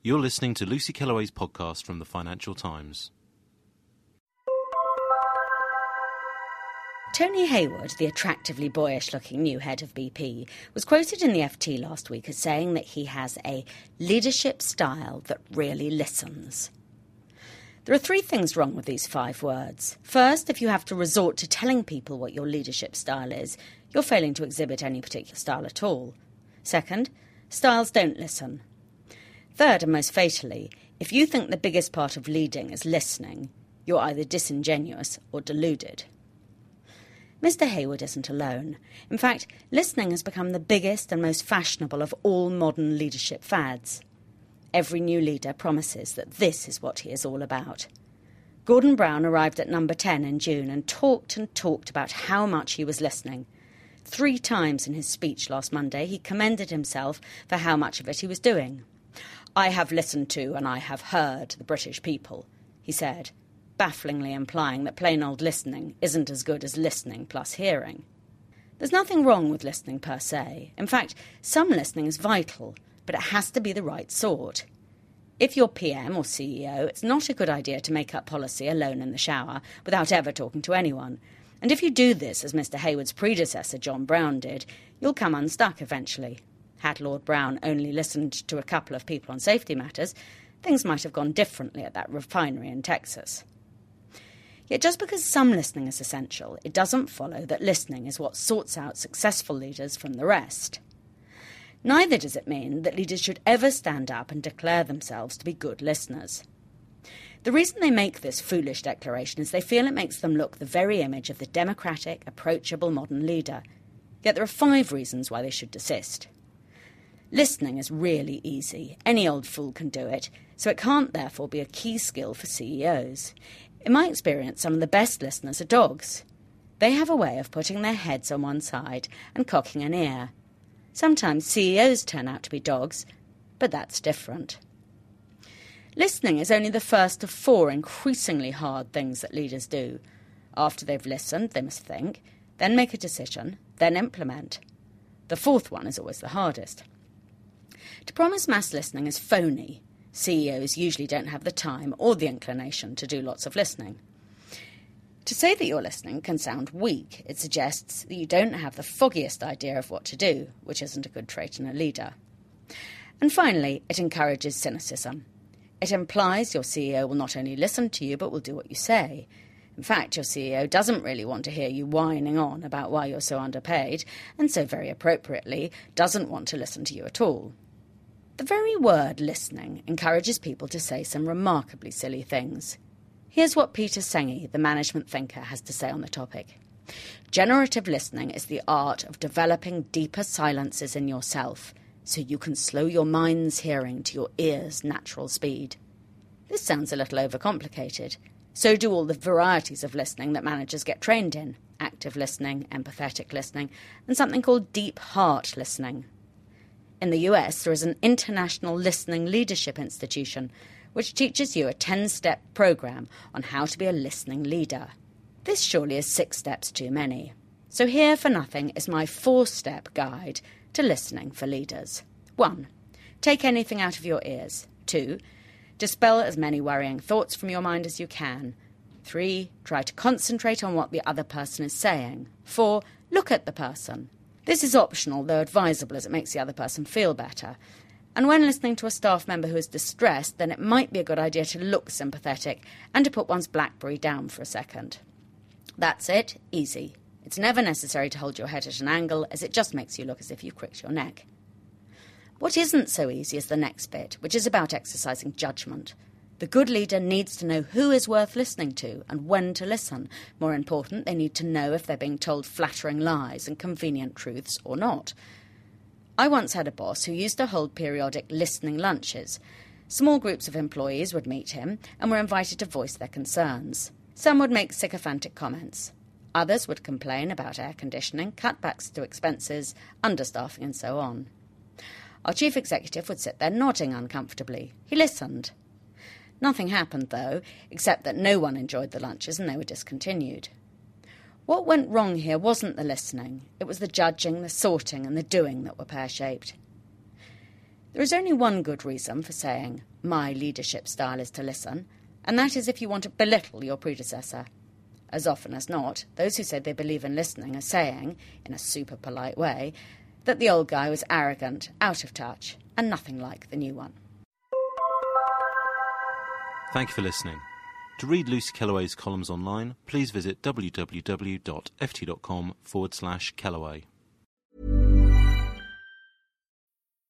You're listening to Lucy Kellaway's podcast from the Financial Times. Tony Hayward, the attractively boyish looking new head of BP, was quoted in the FT last week as saying that he has a leadership style that really listens. There are three things wrong with these five words. First, if you have to resort to telling people what your leadership style is, you're failing to exhibit any particular style at all. Second, styles don't listen. Third, and most fatally, if you think the biggest part of leading is listening, you're either disingenuous or deluded. Mr. Hayward isn't alone. In fact, listening has become the biggest and most fashionable of all modern leadership fads. Every new leader promises that this is what he is all about. Gordon Brown arrived at number 10 in June and talked and talked about how much he was listening. Three times in his speech last Monday, he commended himself for how much of it he was doing. I have listened to and I have heard the British people, he said, bafflingly implying that plain old listening isn't as good as listening plus hearing. There's nothing wrong with listening per se. In fact, some listening is vital, but it has to be the right sort. If you're PM or CEO, it's not a good idea to make up policy alone in the shower without ever talking to anyone. And if you do this, as Mr. Hayward's predecessor John Browne did, you'll come unstuck eventually. Had Lord Browne only listened to a couple of people on safety matters, things might have gone differently at that refinery in Texas. Yet just because some listening is essential, it doesn't follow that listening is what sorts out successful leaders from the rest. Neither does it mean that leaders should ever stand up and declare themselves to be good listeners. The reason they make this foolish declaration is they feel it makes them look the very image of the democratic, approachable modern leader. Yet there are five reasons why they should desist. Listening is really easy. Any old fool can do it, so it can't therefore be a key skill for CEOs. In my experience, some of the best listeners are dogs. They have a way of putting their heads on one side and cocking an ear. Sometimes CEOs turn out to be dogs, but that's different. Listening is only the first of four increasingly hard things that leaders do. After they've listened, they must think, then make a decision, then implement. The fourth one is always the hardest. To promise mass listening is phony. CEOs usually don't have the time or the inclination to do lots of listening. To say that you're listening can sound weak. It suggests that you don't have the foggiest idea of what to do, which isn't a good trait in a leader. And finally, it encourages cynicism. It implies your CEO will not only listen to you, but will do what you say. In fact, your CEO doesn't really want to hear you whining on about why you're so underpaid, and so very appropriately doesn't want to listen to you at all. The very word listening encourages people to say some remarkably silly things. Here's what Peter Senge, the management thinker, has to say on the topic. Generative listening is the art of developing deeper silences in yourself so you can slow your mind's hearing to your ear's natural speed. This sounds a little overcomplicated. So do all the varieties of listening that managers get trained in active listening, empathetic listening, and something called deep heart listening, in the US, there is an International Listening Leadership Institution, which teaches you a 10 step program on how to be a listening leader. This surely is six steps too many. So, here for nothing is my four step guide to listening for leaders. 1. Take anything out of your ears. 2. Dispel as many worrying thoughts from your mind as you can. 3. Try to concentrate on what the other person is saying. 4. Look at the person. This is optional, though advisable as it makes the other person feel better. And when listening to a staff member who is distressed, then it might be a good idea to look sympathetic and to put one's Blackberry down for a second. That's it, easy. It's never necessary to hold your head at an angle, as it just makes you look as if you cricked your neck. What isn't so easy is the next bit, which is about exercising judgment. The good leader needs to know who is worth listening to and when to listen. More important, they need to know if they're being told flattering lies and convenient truths or not. I once had a boss who used to hold periodic listening lunches. Small groups of employees would meet him and were invited to voice their concerns. Some would make sycophantic comments. Others would complain about air conditioning, cutbacks to expenses, understaffing, and so on. Our chief executive would sit there nodding uncomfortably. He listened. Nothing happened, though, except that no one enjoyed the lunches and they were discontinued. What went wrong here wasn't the listening, it was the judging, the sorting, and the doing that were pear shaped. There is only one good reason for saying, my leadership style is to listen, and that is if you want to belittle your predecessor. As often as not, those who say they believe in listening are saying, in a super polite way, that the old guy was arrogant, out of touch, and nothing like the new one. Thank you for listening. To read Lucy Kellaway's columns online, please visit www.ft.com forward slash Kellaway.